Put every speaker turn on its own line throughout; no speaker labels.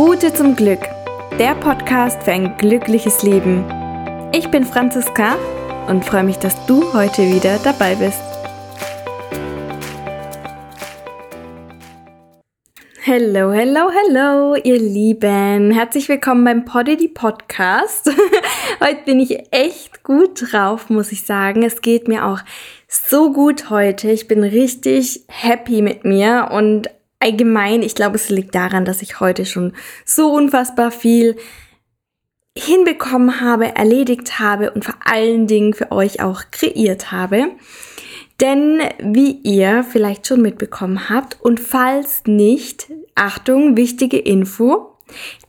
Route zum Glück, der Podcast für ein glückliches Leben. Ich bin Franziska und freue mich, dass du heute wieder dabei bist. Hello, hello, hello, ihr Lieben. Herzlich willkommen beim Poddy Podcast. heute bin ich echt gut drauf, muss ich sagen. Es geht mir auch so gut heute. Ich bin richtig happy mit mir und allgemein, ich glaube, es liegt daran, dass ich heute schon so unfassbar viel hinbekommen habe, erledigt habe und vor allen Dingen für euch auch kreiert habe. Denn wie ihr vielleicht schon mitbekommen habt und falls nicht, Achtung, wichtige Info,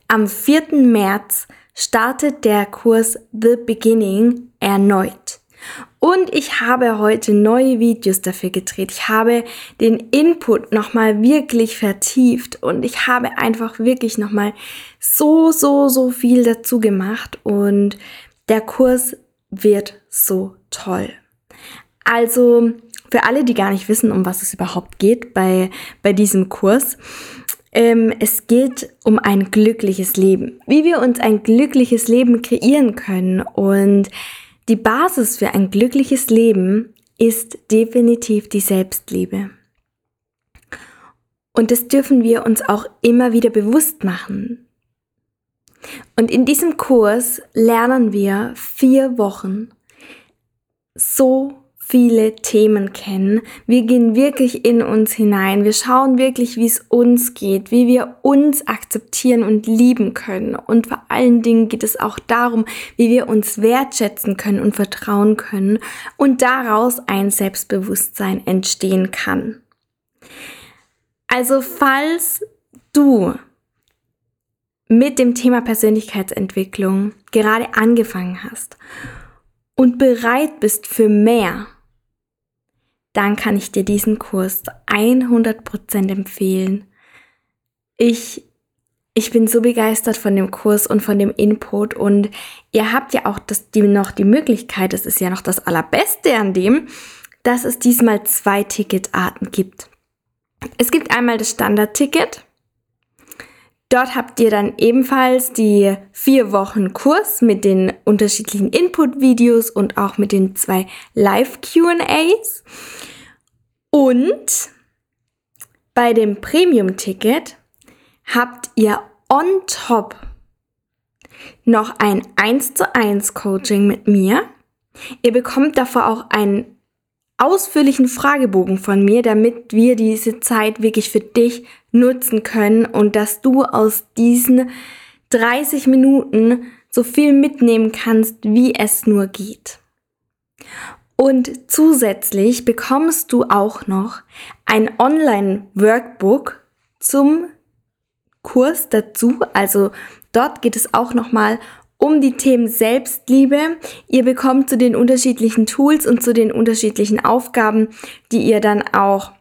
am 4. März startet der Kurs The Beginning erneut. Und ich habe heute neue Videos dafür gedreht. Ich habe den Input nochmal wirklich vertieft und ich habe einfach wirklich nochmal so, so, so viel dazu gemacht und der Kurs wird so toll. Also für alle, die gar nicht wissen, um was es überhaupt geht bei, bei diesem Kurs, ähm, es geht um ein glückliches Leben. Wie wir uns ein glückliches Leben kreieren können und die Basis für ein glückliches Leben ist definitiv die Selbstliebe. Und das dürfen wir uns auch immer wieder bewusst machen. Und in diesem Kurs lernen wir vier Wochen so viele Themen kennen. Wir gehen wirklich in uns hinein. Wir schauen wirklich, wie es uns geht, wie wir uns akzeptieren und lieben können. Und vor allen Dingen geht es auch darum, wie wir uns wertschätzen können und vertrauen können und daraus ein Selbstbewusstsein entstehen kann. Also falls du mit dem Thema Persönlichkeitsentwicklung gerade angefangen hast und bereit bist für mehr, dann kann ich dir diesen Kurs 100% empfehlen. Ich, ich bin so begeistert von dem Kurs und von dem Input und ihr habt ja auch das, die, noch die Möglichkeit, das ist ja noch das Allerbeste an dem, dass es diesmal zwei Ticketarten gibt. Es gibt einmal das Standardticket Dort habt ihr dann ebenfalls die vier Wochen Kurs mit den unterschiedlichen Input-Videos und auch mit den zwei Live-QAs. Und bei dem Premium-Ticket habt ihr on top noch ein 1 zu 1 Coaching mit mir. Ihr bekommt davor auch ein ausführlichen Fragebogen von mir, damit wir diese Zeit wirklich für dich nutzen können und dass du aus diesen 30 Minuten so viel mitnehmen kannst, wie es nur geht. Und zusätzlich bekommst du auch noch ein Online-Workbook zum Kurs dazu. Also dort geht es auch nochmal um die Themen Selbstliebe. Ihr bekommt zu den unterschiedlichen Tools und zu den unterschiedlichen Aufgaben, die ihr dann auch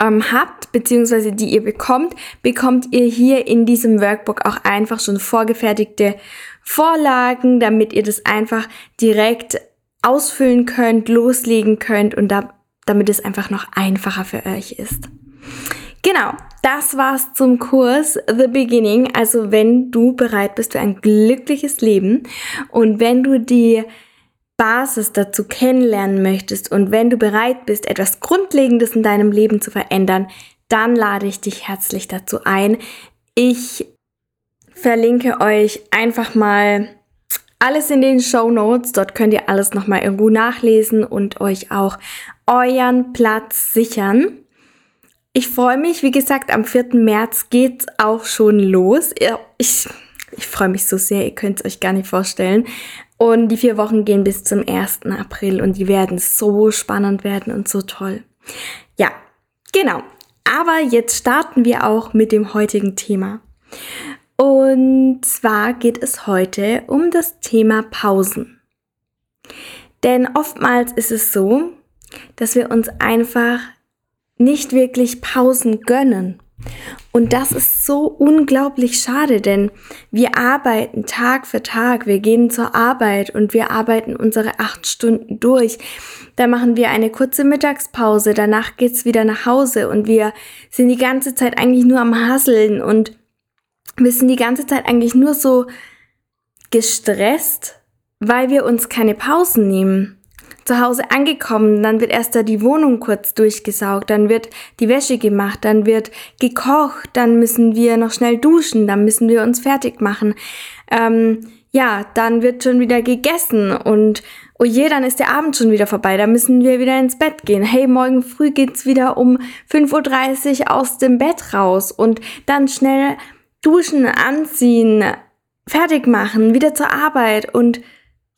ähm, habt, beziehungsweise die ihr bekommt, bekommt ihr hier in diesem Workbook auch einfach schon vorgefertigte Vorlagen, damit ihr das einfach direkt ausfüllen könnt, loslegen könnt und da, damit es einfach noch einfacher für euch ist. Genau, das war's zum Kurs The Beginning. Also wenn du bereit bist für ein glückliches Leben und wenn du die Basis dazu kennenlernen möchtest und wenn du bereit bist, etwas Grundlegendes in deinem Leben zu verändern, dann lade ich dich herzlich dazu ein. Ich verlinke euch einfach mal alles in den Show Notes. Dort könnt ihr alles nochmal irgendwo nachlesen und euch auch euren Platz sichern. Ich freue mich, wie gesagt, am 4. März geht's auch schon los. Ich, ich freue mich so sehr, ihr könnt es euch gar nicht vorstellen. Und die vier Wochen gehen bis zum 1. April und die werden so spannend werden und so toll. Ja, genau. Aber jetzt starten wir auch mit dem heutigen Thema. Und zwar geht es heute um das Thema Pausen. Denn oftmals ist es so, dass wir uns einfach nicht wirklich Pausen gönnen. Und das ist so unglaublich schade, denn wir arbeiten Tag für Tag, wir gehen zur Arbeit und wir arbeiten unsere acht Stunden durch. Da machen wir eine kurze Mittagspause, danach geht's wieder nach Hause und wir sind die ganze Zeit eigentlich nur am Hasseln und wir sind die ganze Zeit eigentlich nur so gestresst, weil wir uns keine Pausen nehmen. Zu Hause angekommen, dann wird erst da die Wohnung kurz durchgesaugt, dann wird die Wäsche gemacht, dann wird gekocht, dann müssen wir noch schnell duschen, dann müssen wir uns fertig machen. Ähm, ja, dann wird schon wieder gegessen und oh je, dann ist der Abend schon wieder vorbei, dann müssen wir wieder ins Bett gehen. Hey, morgen früh geht's wieder um 5.30 Uhr aus dem Bett raus und dann schnell duschen, anziehen, fertig machen, wieder zur Arbeit und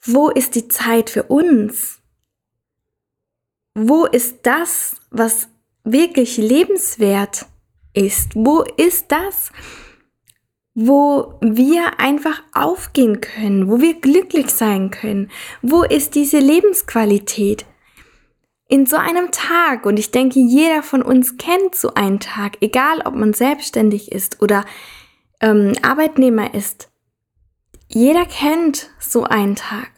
wo ist die Zeit für uns? Wo ist das, was wirklich lebenswert ist? Wo ist das, wo wir einfach aufgehen können, wo wir glücklich sein können? Wo ist diese Lebensqualität? In so einem Tag, und ich denke, jeder von uns kennt so einen Tag, egal ob man selbstständig ist oder ähm, Arbeitnehmer ist, jeder kennt so einen Tag,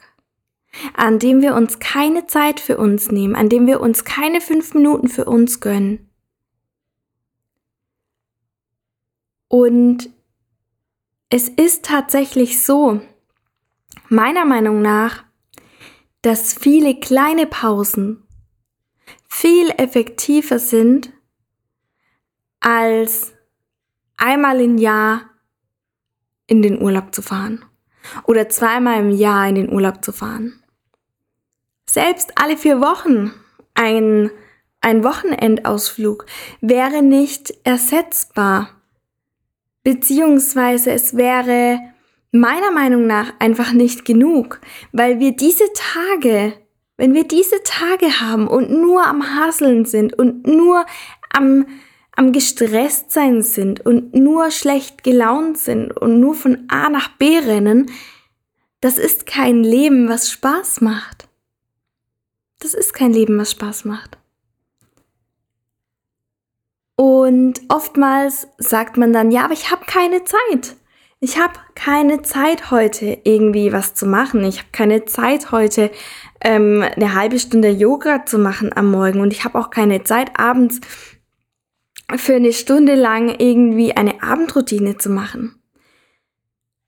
an dem wir uns keine Zeit für uns nehmen, an dem wir uns keine fünf Minuten für uns gönnen. Und es ist tatsächlich so, meiner Meinung nach, dass viele kleine Pausen viel effektiver sind als einmal im Jahr in den Urlaub zu fahren oder zweimal im Jahr in den Urlaub zu fahren. Selbst alle vier Wochen ein, ein Wochenendausflug wäre nicht ersetzbar, beziehungsweise es wäre meiner Meinung nach einfach nicht genug, weil wir diese Tage, wenn wir diese Tage haben und nur am Haseln sind und nur am am gestresst sein sind und nur schlecht gelaunt sind und nur von A nach B rennen, das ist kein Leben, was Spaß macht. Das ist kein Leben, was Spaß macht. Und oftmals sagt man dann, ja, aber ich habe keine Zeit. Ich habe keine Zeit heute irgendwie was zu machen. Ich habe keine Zeit heute ähm, eine halbe Stunde Yoga zu machen am Morgen und ich habe auch keine Zeit abends für eine Stunde lang irgendwie eine Abendroutine zu machen.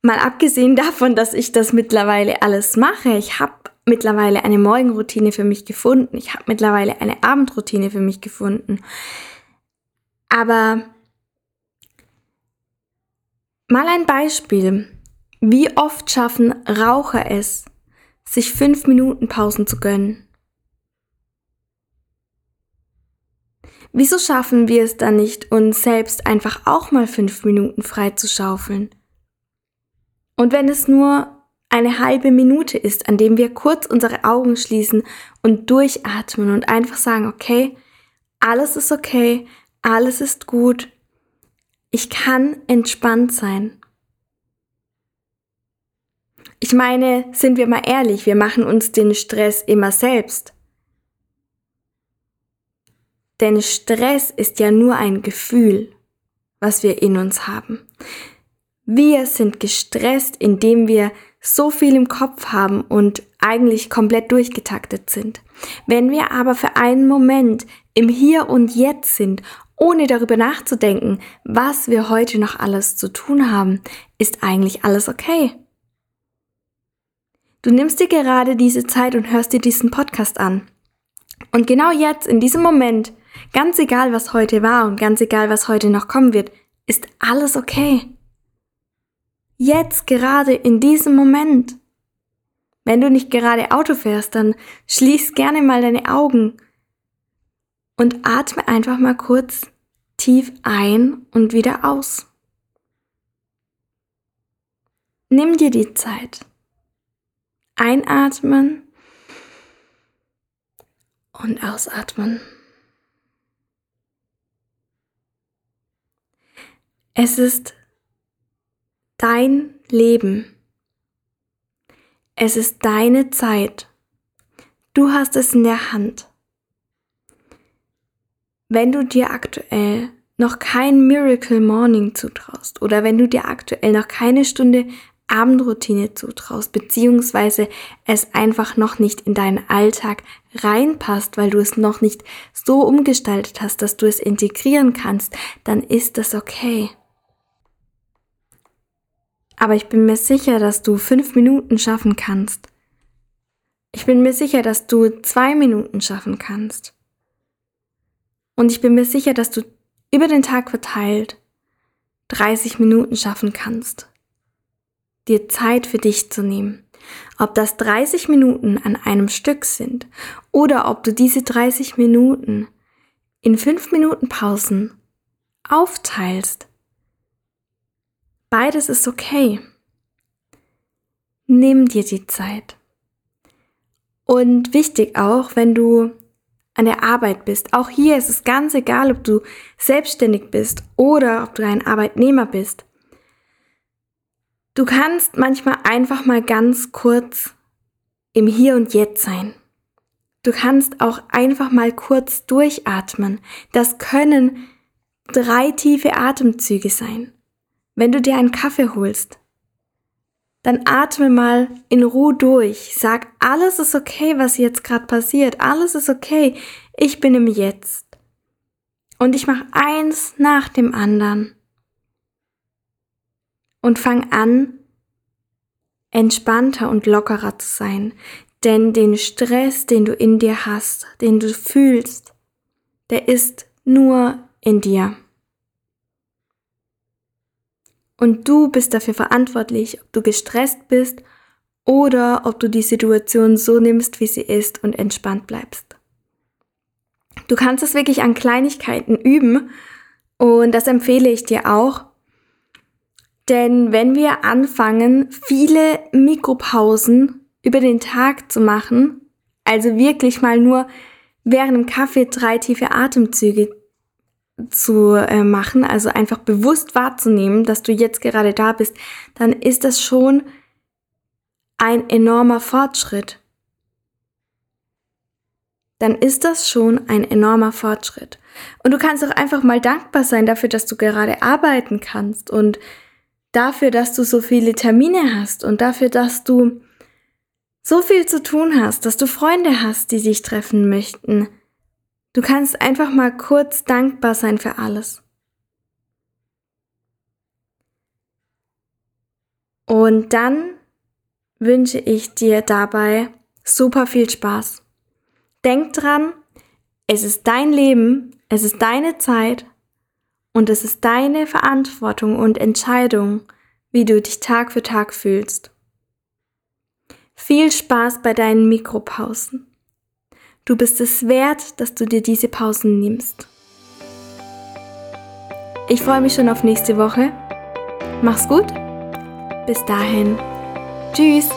Mal abgesehen davon, dass ich das mittlerweile alles mache, ich habe mittlerweile eine Morgenroutine für mich gefunden, ich habe mittlerweile eine Abendroutine für mich gefunden. Aber mal ein Beispiel. Wie oft schaffen Raucher es, sich fünf Minuten Pausen zu gönnen? Wieso schaffen wir es dann nicht, uns selbst einfach auch mal fünf Minuten frei zu schaufeln? Und wenn es nur eine halbe Minute ist, an dem wir kurz unsere Augen schließen und durchatmen und einfach sagen, okay, alles ist okay, alles ist gut, ich kann entspannt sein. Ich meine, sind wir mal ehrlich, wir machen uns den Stress immer selbst. Denn Stress ist ja nur ein Gefühl, was wir in uns haben. Wir sind gestresst, indem wir so viel im Kopf haben und eigentlich komplett durchgetaktet sind. Wenn wir aber für einen Moment im Hier und Jetzt sind, ohne darüber nachzudenken, was wir heute noch alles zu tun haben, ist eigentlich alles okay. Du nimmst dir gerade diese Zeit und hörst dir diesen Podcast an. Und genau jetzt, in diesem Moment, Ganz egal, was heute war und ganz egal, was heute noch kommen wird, ist alles okay. Jetzt gerade in diesem Moment. Wenn du nicht gerade Auto fährst, dann schließ gerne mal deine Augen und atme einfach mal kurz tief ein und wieder aus. Nimm dir die Zeit. Einatmen und ausatmen. Es ist dein Leben. Es ist deine Zeit. Du hast es in der Hand. Wenn du dir aktuell noch kein Miracle Morning zutraust oder wenn du dir aktuell noch keine Stunde Abendroutine zutraust, beziehungsweise es einfach noch nicht in deinen Alltag reinpasst, weil du es noch nicht so umgestaltet hast, dass du es integrieren kannst, dann ist das okay. Aber ich bin mir sicher, dass du fünf Minuten schaffen kannst. Ich bin mir sicher, dass du zwei Minuten schaffen kannst. Und ich bin mir sicher, dass du über den Tag verteilt 30 Minuten schaffen kannst. Dir Zeit für dich zu nehmen. Ob das 30 Minuten an einem Stück sind oder ob du diese 30 Minuten in 5 Minuten Pausen aufteilst. Beides ist okay. Nimm dir die Zeit. Und wichtig auch, wenn du an der Arbeit bist. Auch hier ist es ganz egal, ob du selbstständig bist oder ob du ein Arbeitnehmer bist. Du kannst manchmal einfach mal ganz kurz im Hier und Jetzt sein. Du kannst auch einfach mal kurz durchatmen. Das können drei tiefe Atemzüge sein. Wenn du dir einen Kaffee holst, dann atme mal in Ruhe durch. Sag, alles ist okay, was jetzt gerade passiert. Alles ist okay. Ich bin im Jetzt. Und ich mache eins nach dem anderen. Und fang an, entspannter und lockerer zu sein. Denn den Stress, den du in dir hast, den du fühlst, der ist nur in dir. Und du bist dafür verantwortlich, ob du gestresst bist oder ob du die Situation so nimmst, wie sie ist und entspannt bleibst. Du kannst es wirklich an Kleinigkeiten üben und das empfehle ich dir auch. Denn wenn wir anfangen, viele Mikropausen über den Tag zu machen, also wirklich mal nur während dem Kaffee drei tiefe Atemzüge zu äh, machen, also einfach bewusst wahrzunehmen, dass du jetzt gerade da bist, dann ist das schon ein enormer Fortschritt. Dann ist das schon ein enormer Fortschritt. Und du kannst auch einfach mal dankbar sein dafür, dass du gerade arbeiten kannst und dafür, dass du so viele Termine hast und dafür, dass du so viel zu tun hast, dass du Freunde hast, die dich treffen möchten, Du kannst einfach mal kurz dankbar sein für alles. Und dann wünsche ich dir dabei super viel Spaß. Denk dran, es ist dein Leben, es ist deine Zeit und es ist deine Verantwortung und Entscheidung, wie du dich Tag für Tag fühlst. Viel Spaß bei deinen Mikropausen. Du bist es wert, dass du dir diese Pausen nimmst. Ich freue mich schon auf nächste Woche. Mach's gut. Bis dahin. Tschüss.